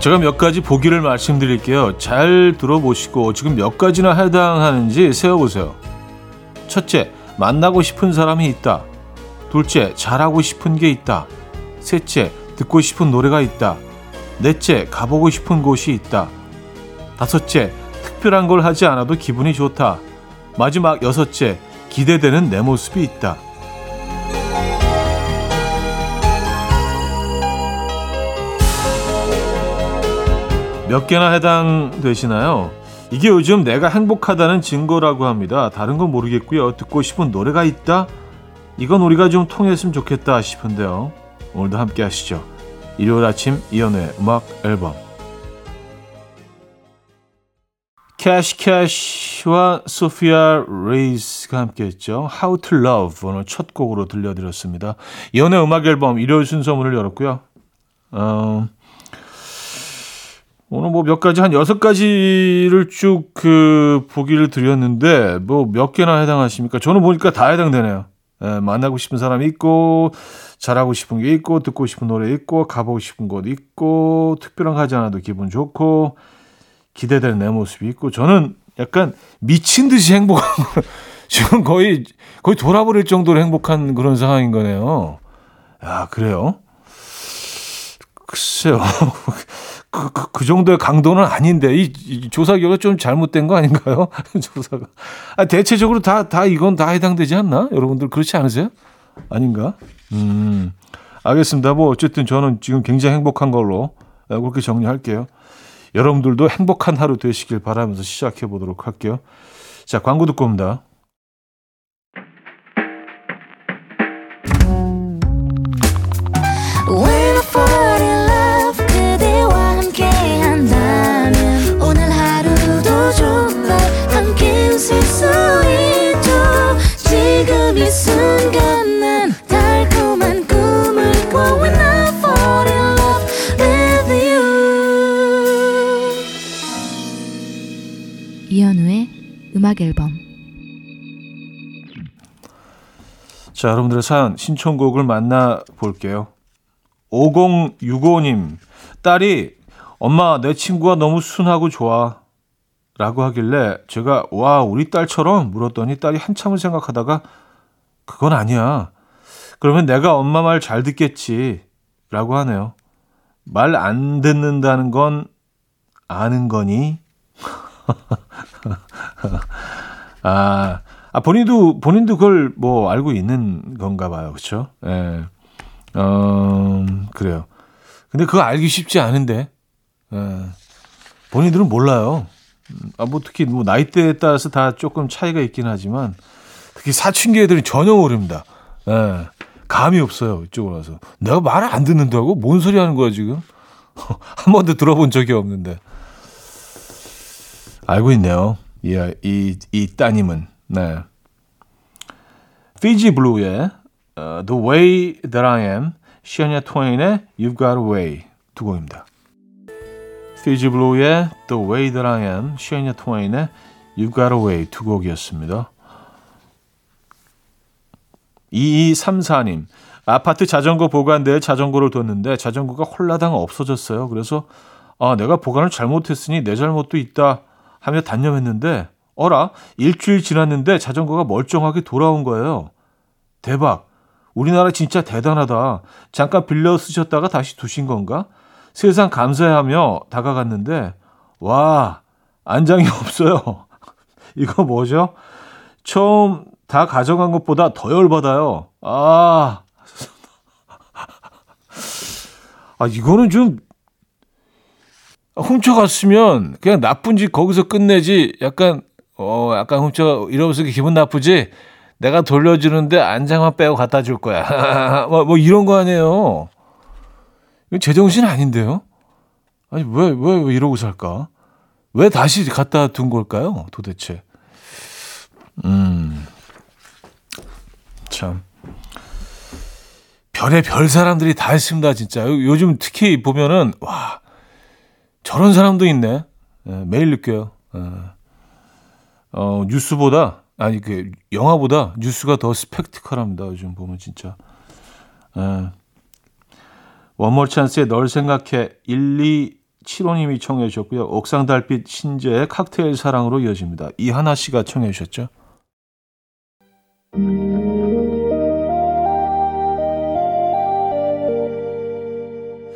제가 몇 가지 보기를 말씀드릴게요. 잘 들어보시고 지금 몇 가지나 해당하는지 세어보세요. 첫째, 만나고 싶은 사람이 있다. 둘째, 잘하고 싶은 게 있다. 셋째, 듣고 싶은 노래가 있다. 넷째, 가보고 싶은 곳이 있다. 다섯째, 특별한 걸 하지 않아도 기분이 좋다. 마지막 여섯째, 기대되는 내 모습이 있다. 몇 개나 해당되시나요? 이게 요즘 내가 행복하다는 증거라고 합니다. 다른 건 모르겠고요. 듣고 싶은 노래가 있다? 이건 우리가 좀 통했으면 좋겠다 싶은데요. 오늘도 함께 하시죠. 일요일 아침 이연의 음악 앨범 캐시 캐시와 소피아 레이스가 함께했죠. How to Love 오늘 첫 곡으로 들려드렸습니다. 이연의 음악 앨범 일요일 순서 문을 열었고요. 어, 오늘 뭐 몇 가지 한 여섯 가지를 쭉 그 보기를 드렸는데 뭐 몇 개나 해당하십니까? 저는 보니까 다 해당되네요. 예, 만나고 싶은 사람이 있고 잘하고 싶은 게 있고 듣고 싶은 노래 있고 가보고 싶은 곳 있고 특별한 거 하지 않아도 기분 좋고 기대되는 내 모습이 있고 저는 약간 미친 듯이 행복한 지금 거의 거의 돌아버릴 정도로 행복한 그런 상황인 거네요. 아 그래요? 글쎄요. 그, 그, 그 정도의 강도는 아닌데 이, 이 조사 결과 좀 잘못된 거 아닌가요? 조사가 아, 대체적으로 다다 이건 다 해당되지 않나? 여러분들 그렇지 않으세요? 아닌가? 음 알겠습니다. 뭐 어쨌든 저는 지금 굉장히 행복한 걸로 그렇게 정리할게요. 여러분들도 행복한 하루 되시길 바라면서 시작해 보도록 할게요. 자 광고 듣고 옵니다. 음악 앨범 자, 여러분들의 사연 신청곡을 만나 볼게요. 5065님, 딸이 엄마 내 친구가 너무 순하고 좋아 라고 하길래 제가 와 우리 딸처럼 물었더니 딸이 한참을 생각하다가 그건 아니야. 그러면 내가 엄마 말 잘 듣겠지 라고 하네요. 말 안 듣는다는 건 아는 거니? 아, 아, 본인도, 본인도 그걸 뭐 알고 있는 건가 봐요. 그쵸? 예. 어, 그래요. 근데 그거 알기 쉽지 않은데, 예. 본인들은 몰라요. 아, 뭐 특히 뭐 나이대에 따라서 다 조금 차이가 있긴 하지만, 특히 사춘기 애들은 전혀 모릅니다. 예. 감이 없어요. 이쪽으로 와서. 내가 말을 안 듣는다고? 뭔 소리 하는 거야, 지금? 한 번도 들어본 적이 없는데. 알고 있네요. 이, 이, 이 따님은. 네. 피지 블루의 uh, The Way That I Am, 샤니아 트웨인의 You've Got a Way 두 곡입니다. 피지 블루의 The Way That I Am, 샤니아 트웨인의 You've Got a Way 두 곡이었습니다. 2234님, 아파트 자전거 보관대에 자전거를 뒀는데 자전거가 홀라당 없어졌어요. 그래서 아, 내가 보관을 잘못했으니 내 잘못도 있다 하며 단념했는데 어라 일주일 지났는데 자전거가 멀쩡하게 돌아온 거예요. 대박. 우리나라 진짜 대단하다. 잠깐 빌려 쓰셨다가 다시 두신 건가? 세상 감사해하며 다가갔는데 와 안장이 없어요. 이거 뭐죠? 처음 다 가져간 것보다 더 열받아요. 아, 아 이거는 좀 훔쳐갔으면 그냥 나쁜 짓 거기서 끝내지. 약간 어 약간 훔쳐 이러면서 기분 나쁘지? 내가 돌려주는데 안장만 빼고 갖다 줄 거야. 뭐, 뭐 이런 거 아니에요. 이건 제정신 아닌데요? 아니 왜 왜 왜 이러고 살까? 왜 다시 갖다 둔 걸까요 도대체? 음 참 별의 별 사람들이 다 있습니다 진짜 요즘 특히 보면은 와 저런 사람도 있네. 예, 매일 느껴요. 예. 어, 뉴스보다, 아니, 그, 영화보다 뉴스가 더 스펙티컬합니다. 요즘 보면 진짜. 예. 원몰 찬스의 널 생각해 1, 7호님이 청해 주셨고요. 옥상 달빛 신재의 칵테일 사랑으로 이어집니다. 이하나 씨가 청해 주셨죠.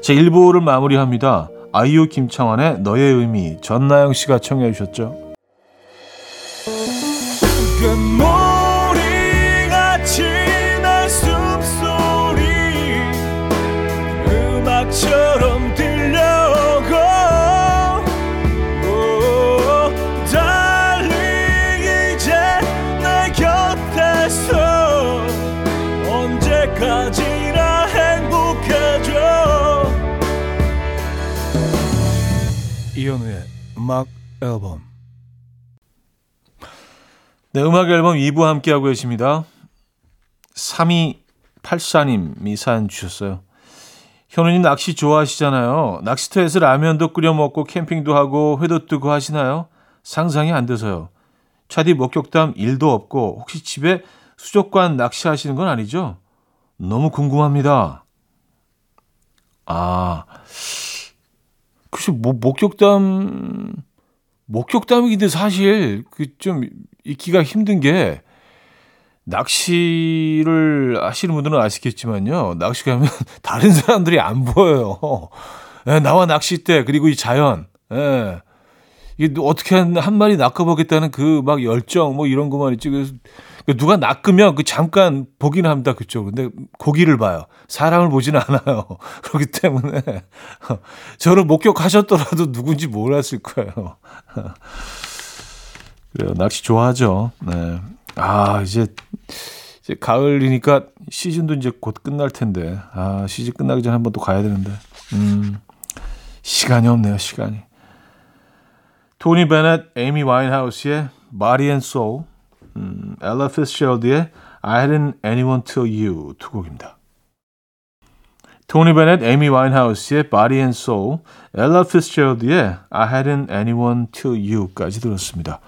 제 1부를 마무리합니다. 아이유 김창완의 너의 의미 전나영 씨가 청해 주셨죠. 음악 앨범 네, 음악 앨범 2부 함께하고 계십니다. 3284님이 사연 주셨어요. 현우님 낚시 좋아하시잖아요. 낚시터에서 라면도 끓여 먹고 캠핑도 하고 회도 뜨고 하시나요? 상상이 안 돼서요. 차디 목격담 일도 없고 혹시 집에 수족관 낚시하시는 건 아니죠? 너무 궁금합니다. 아, 글쎄, 뭐, 목격담, 목격담이긴데 사실 그좀 있기가 힘든 게 낚시를 하시는 분들은 아시겠지만요. 낚시 가면 다른 사람들이 안 보여요. 예, 나와 낚싯대 그리고 이 자연. 예. 이게 어떻게 한, 한 마리 낚아보겠다는 그 막 열정 뭐 이런 것만 있지. 그래서 그 누가 낚으면 그 잠깐 보기는 합니다. 그쪽. 근데 고기를 봐요. 사람을 보지는 않아요. 그렇기 때문에 저를 목격하셨더라도 누군지 몰랐을 거예요. 그래요. 낚시 좋아하죠. 네. 아, 이제, 이제 가을이니까 시즌도 이제 곧 끝날 텐데. 아, 시즌 끝나기 전에 한번 또 가야 되는데. 음, 시간이 없네요, 시간이. 토니 베넷, 에이미 와인하우스의 Body and Soul, 음, 엘라 피츠제럴드의 I hadn't anyone till you 두 곡입니다. 토니 베넷, 에이미 와인하우스의 Body and Soul, 엘라 피츠제럴드의 I hadn't anyone till you까지 들었습니다.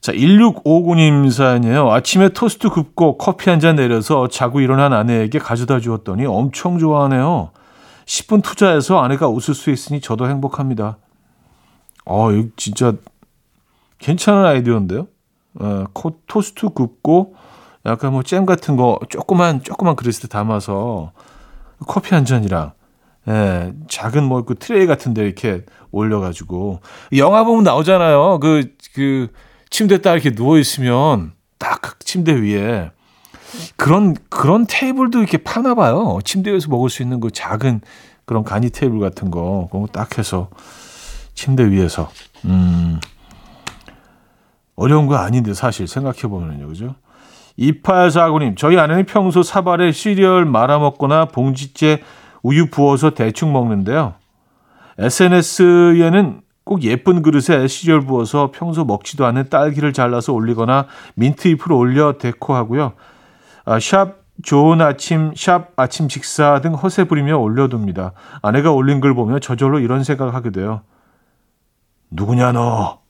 자, 1659님 사연이에요. 아침에 토스트 굽고 커피 한 잔 내려서 자고 일어난 아내에게 가져다 주었더니 엄청 좋아하네요. 10분 투자해서 아내가 웃을 수 있으니 저도 행복합니다. 어, 이거 진짜 괜찮은 아이디어인데요. 어, 토스트 굽고 약간 뭐 잼 같은 거 조그만 조그만 그릇에 담아서 커피 한 잔이랑 예, 작은 뭐 그 트레이 같은 데 이렇게 올려 가지고 영화 보면 나오잖아요. 그그 그 침대 딱 이렇게 누워 있으면 딱그 침대 위에 그런 그런 테이블도 이렇게 파나 봐요. 침대 에서 먹을 수 있는 그 작은 그런 간이 테이블 같은 거 그거 딱 해서 침대 위에서 음 어려운 거 아닌데 사실 생각해 보면요. 그죠? 2849님, 저희 아내는 평소 사발에 시리얼 말아 먹거나 봉지째 우유 부어서 대충 먹는데요. SNS에는 꼭 예쁜 그릇에 시리얼 부어서 평소 먹지도 않은 딸기를 잘라서 올리거나 민트 잎을 올려 데코하고요. 아, 샵 좋은 아침, 샵 아침 식사 등 허세 부리며 올려둡니다. 아내가 올린 글 보면 저절로 이런 생각을 하게 돼요. 누구냐 너?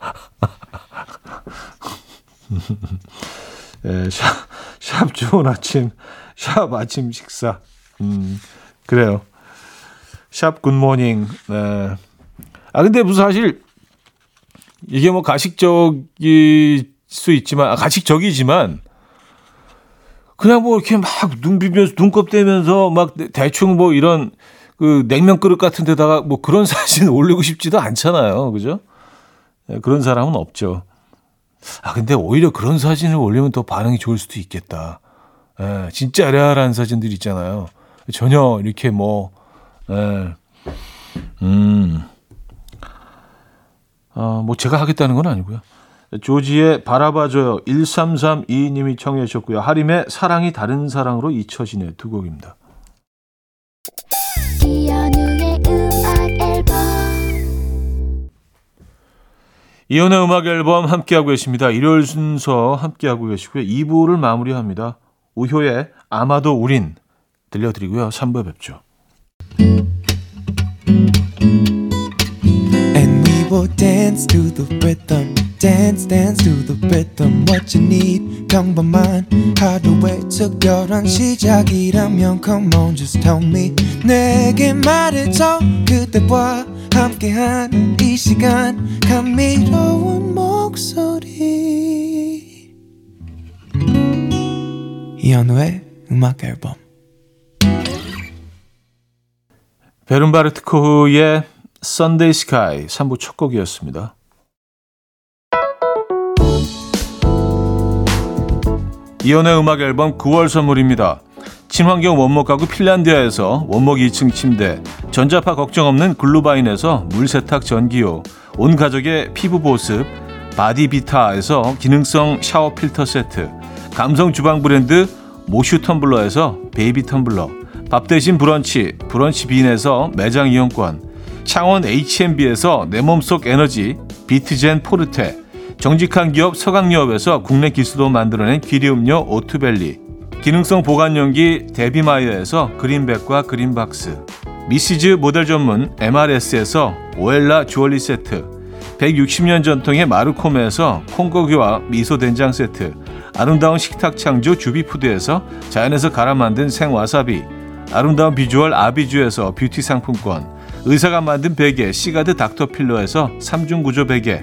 네, 샵, 샵 좋은 아침, 샵 아침 식사. 음, 그래요. 샵 굿모닝. 네. 아 근데 무슨 사실 이게 뭐 가식적일 수 있지만 아, 가식적이지만 그냥 뭐 이렇게 막 눈 비비면서 눈곱 대면서 막 대충 뭐 이런 그 냉면 그릇 같은 데다가 뭐 그런 사진 올리고 싶지도 않잖아요. 그죠? 네, 그런 사람은 없죠. 아 근데 오히려 그런 사진을 올리면 더 반응이 좋을 수도 있겠다. 예, 진짜 레알한 사진들 있잖아요. 전혀 이렇게 뭐, 예, 음, 어, 뭐 제가 하겠다는 건 아니고요. 조지의 바라봐줘요 1332님이 청해 주셨고요. 하림의 사랑이 다른 사랑으로 잊혀지네 두 곡입니다. 이연의 음악 앨범 함께하고 계십니다. 일요일 순서 함께하고 계시고요. 2부를 마무리합니다. 우효의 아마도 우린 들려드리고요. 3부에 뵙죠. And we will dance to the rhythm. Dance dance to the rhythm what you need. 평범한 하루의 특별한 시작이라면 come on just tell me. 내게 말해줘 그대와 함께한 이 시간. 감미로운 목소리. 이현우의 음악 앨범. 베른바르트 코흐의 Sunday Sky 3부 첫 곡이었습니다. 이연의 음악 앨범 9월 선물입니다. 친환경 원목 가구 핀란디아에서 원목 2층 침대, 전자파 걱정 없는 글루바인에서 물세탁 전기요, 온 가족의 피부 보습, 바디비타에서 기능성 샤워 필터 세트, 감성 주방 브랜드 모슈 텀블러에서 베이비 텀블러, 밥 대신 브런치, 브런치 빈에서 매장 이용권, 창원 H&B에서 내 몸속 에너지, 비트젠 포르테, 정직한 기업 서강유업에서 국내 기술로 만들어낸 귀리음료 오투벨리, 기능성 보관용기 데비마이어에서 그린백과 그린박스, 미시즈 모델 전문 MRS에서 오엘라 주얼리 세트, 160년 전통의 마르코메에서 콩고기와 미소된장 세트, 아름다운 식탁 창조 주비푸드에서 자연에서 갈아 만든 생와사비, 아름다운 비주얼 아비주에서 뷰티 상품권, 의사가 만든 베개 시가드 닥터필러에서 3중 구조 베개,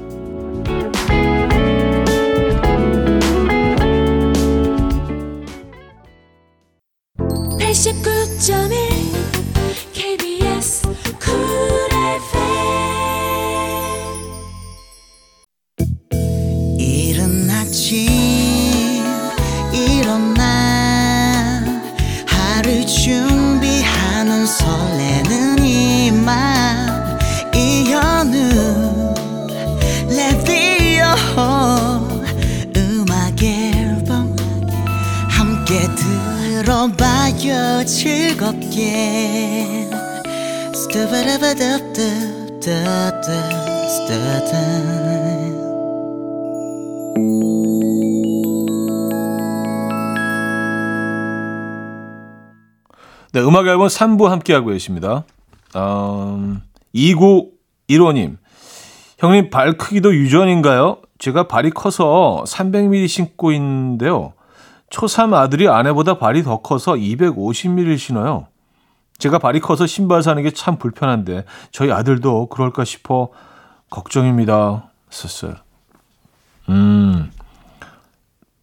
네, 음악 앨범 3부 함께하고 계십니다. 음, 2915님. 형님, 발 크기도 유전인가요? 제가 발이 커서 300mm 신고 있는데요. 초3 아들이 아내보다 발이 더 커서 250mm 신어요. 제가 발이 커서 신발 사는 게 참 불편한데 저희 아들도 그럴까 싶어 걱정입니다. 썼어요. 음,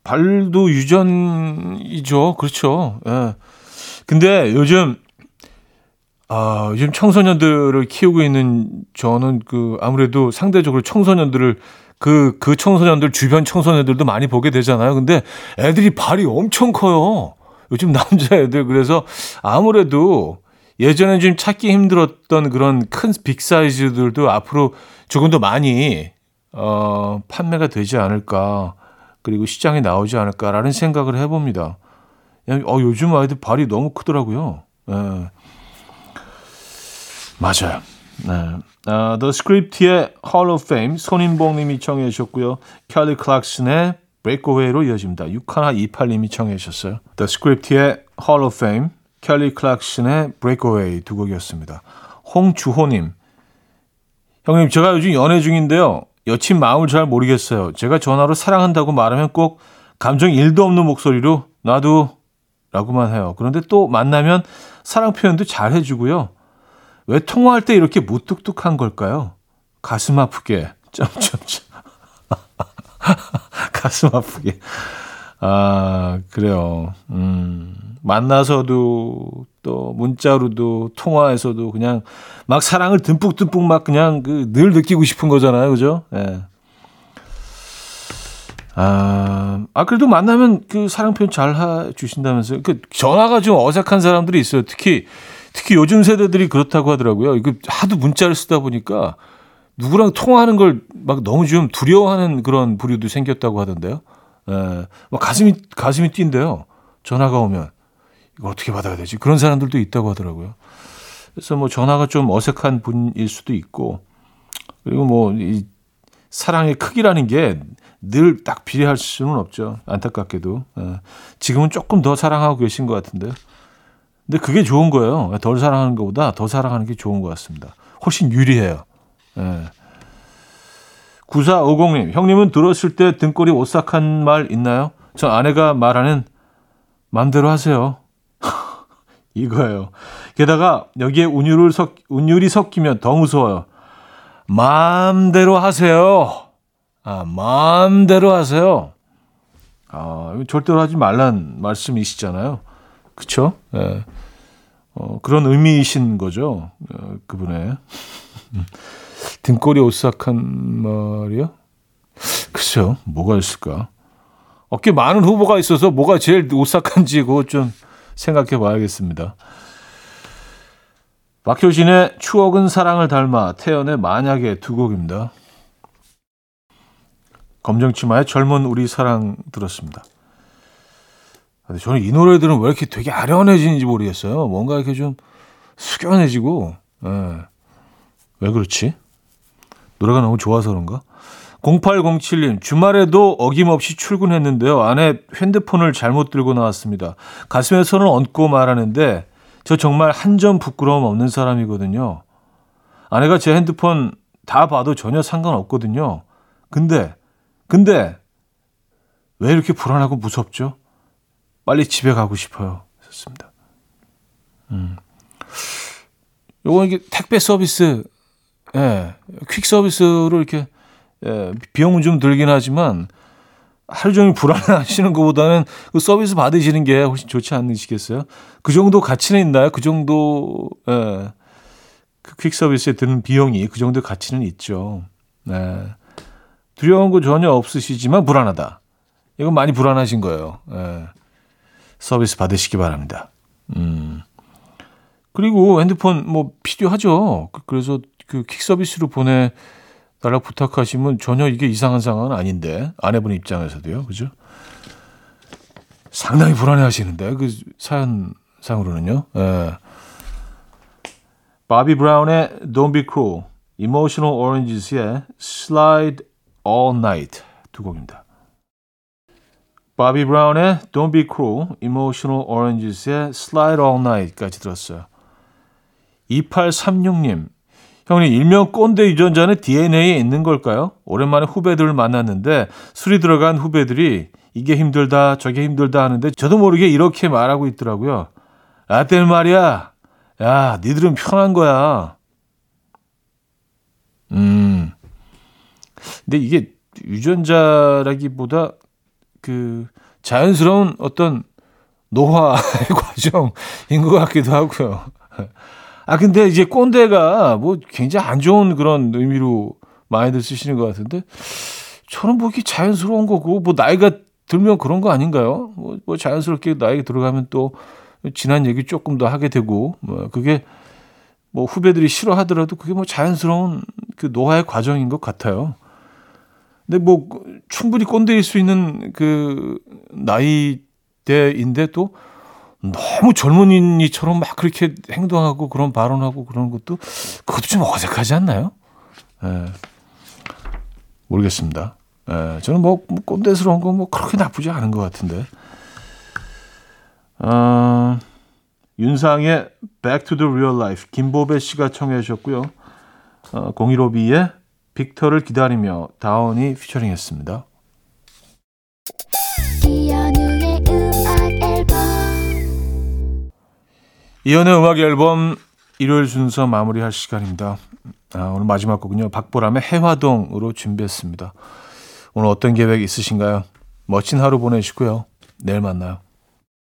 발도 유전이죠. 그렇죠. 예. 근데 요즘 아, 요즘 청소년들을 키우고 있는 저는 그 아무래도 상대적으로 청소년들을 그, 그 청소년들 주변 청소년들도 많이 보게 되잖아요. 근데 애들이 발이 엄청 커요. 요즘 남자애들. 그래서 아무래도 예전에 좀 찾기 힘들었던 그런 큰 빅 사이즈들도 앞으로 조금 더 많이, 어, 판매가 되지 않을까. 그리고 시장에 나오지 않을까라는 생각을 해봅니다. 어, 요즘 아이들 발이 너무 크더라고요. 네. 맞아요. 네. 아, The Script의 Hall of Fame 손인봉님이 청해 주셨고요. 캘리 클락슨의 Breakaway로 이어집니다. 6128님이 청해 주셨어요. The Script의 Hall of Fame, 캘리 클락슨의 Breakaway 두 곡이었습니다. 홍주호님, 형님 제가 요즘 연애 중인데요. 여친 마음을 잘 모르겠어요. 제가 전화로 사랑한다고 말하면 꼭 감정 1도 없는 목소리로 나도 라고만 해요. 그런데 또 만나면 사랑 표현도 잘 해주고요. 왜 통화할 때 이렇게 무뚝뚝한 걸까요? 가슴 아프게. 점점점. 가슴 아프게. 아, 그래요. 음, 만나서도 또 문자로도 통화에서도 그냥 막 사랑을 듬뿍듬뿍 막 그냥 그 늘 느끼고 싶은 거잖아요. 그죠? 예. 네. 아, 아, 그래도 만나면 그 사랑 표현 잘 해주신다면서요. 그 전화가 좀 어색한 사람들이 있어요. 특히, 특히 요즘 세대들이 그렇다고 하더라고요. 이거 하도 문자를 쓰다 보니까 누구랑 통화하는 걸 막 너무 좀 두려워하는 그런 부류도 생겼다고 하던데요. 예, 막 가슴이, 가슴이 뛴대요. 전화가 오면. 이걸 어떻게 받아야 되지? 그런 사람들도 있다고 하더라고요. 그래서 뭐 전화가 좀 어색한 분일 수도 있고 그리고 뭐 이 사랑의 크기라는 게 늘 딱 비례할 수는 없죠. 안타깝게도 예. 지금은 조금 더 사랑하고 계신 것 같은데. 근데 그게 좋은 거예요. 덜 사랑하는 것보다 더 사랑하는 게 좋은 것 같습니다. 훨씬 유리해요. 예. 9450님, 형님은 들었을 때 등골이 오싹한 말 있나요? 저 아내가 말하는 맘대로 하세요. 이거예요. 게다가 여기에 운율을 섞, 운율이 섞이면 더 무서워요. 마음대로 하세요. 아, 마음대로 하세요. 아, 절대로 하지 말란 말씀이시잖아요. 그쵸? 예. 어, 그런 의미이신 거죠. 어, 그분의. 등골이 오싹한 말이요? 글쎄요. 뭐가 있을까? 어깨 많은 후보가 있어서 뭐가 제일 오싹한지 그거 좀 생각해 봐야겠습니다. 박효신의 추억은 사랑을 닮아 태연의 만약에 두 곡입니다. 검정치마의 젊은 우리 사랑 들었습니다. 근데 저는 이 노래들은 왜 이렇게 되게 아련해지는지 모르겠어요. 뭔가 이렇게 좀 숙연해지고, 예. 왜 그렇지? 노래가 너무 좋아서 그런가? 0807님, 주말에도 어김없이 출근했는데요. 아내 핸드폰을 잘못 들고 나왔습니다. 가슴에 손을 얹고 말하는데, 저 정말 한 점 부끄러움 없는 사람이거든요. 아내가 제 핸드폰 다 봐도 전혀 상관없거든요. 근데, 근데, 왜 이렇게 불안하고 무섭죠? 빨리 집에 가고 싶어요. 좋습니다. 음. 요거 이게 택배 서비스, 예, 퀵 서비스로 이렇게, 예, 비용은 좀 들긴 하지만, 하루 종일 불안하시는 것보다는 그 서비스 받으시는 게 훨씬 좋지 않으시겠어요? 그 정도 가치는 있나요? 그 정도, 예, 그퀵 서비스에 드는 비용이 그 정도 가치는 있죠. 네. 두려운 거 전혀 없으시지만 불안하다. 이건 많이 불안하신 거예요. 예. 서비스 받으시기 바랍니다. 음. 그리고 핸드폰 뭐 필요하죠. 그- 그래서 그 퀵 서비스로 보내 달라고 부탁하시면 전혀 이게 이상한 상황은 아닌데 아내분 입장에서도요. 그죠? 상당히 불안해 하시는데 그 사연상으로는요. 예. 바비 브라운의 Don't Be Cruel, Emotional Oranges의 Slide All Night 두 곡입니다. 바비 브라운의 Don't Be Cruel, Emotional Oranges의 Slide All Night까지 들었어요. 2836님, 형님 일명 꼰대 유전자는 DNA에 있는 걸까요? 오랜만에 후배들을 만났는데 술이 들어간 후배들이 이게 힘들다 저게 힘들다 하는데 저도 모르게 이렇게 말하고 있더라고요. 라떼는 말이야. 야, 니들은 편한 거야. 음. 근데 이게 유전자라기보다 그 자연스러운 어떤 노화의 과정인 것 같기도 하고요. 아 근데 이제 꼰대가 뭐 굉장히 안 좋은 그런 의미로 많이들 쓰시는 것 같은데 저는 뭐 이게 자연스러운 거고 뭐 나이가 들면 그런 거 아닌가요? 뭐, 뭐 자연스럽게 나이가 들어가면 또 지난 얘기 조금 더 하게 되고 뭐 그게 뭐 후배들이 싫어하더라도 그게 뭐 자연스러운 그 노화의 과정인 것 같아요. 근데 뭐 충분히 꼰대일 수 있는 그 나이대인데 또 너무 젊은이처럼 막 그렇게 행동하고 그런 발언하고 그런 것도 그것도 좀 어색하지 않나요? 예. 모르겠습니다. 예, 저는 뭐, 뭐 꼰대스러운 건 뭐 그렇게 나쁘지 않은 것 같은데. 어, 윤상의 Back to the Real Life 김보배 씨가 청해 주셨고요. 어, 015B의 빅터를 기다리며 다운이 피처링했습니다. 이연의 음악 앨범 일요일 순서 마무리할 시간입니다. 아, 오늘 마지막 곡은요. 박보람의 해화동으로 준비했습니다. 오늘 어떤 계획 있으신가요? 멋진 하루 보내시고요. 내일 만나요.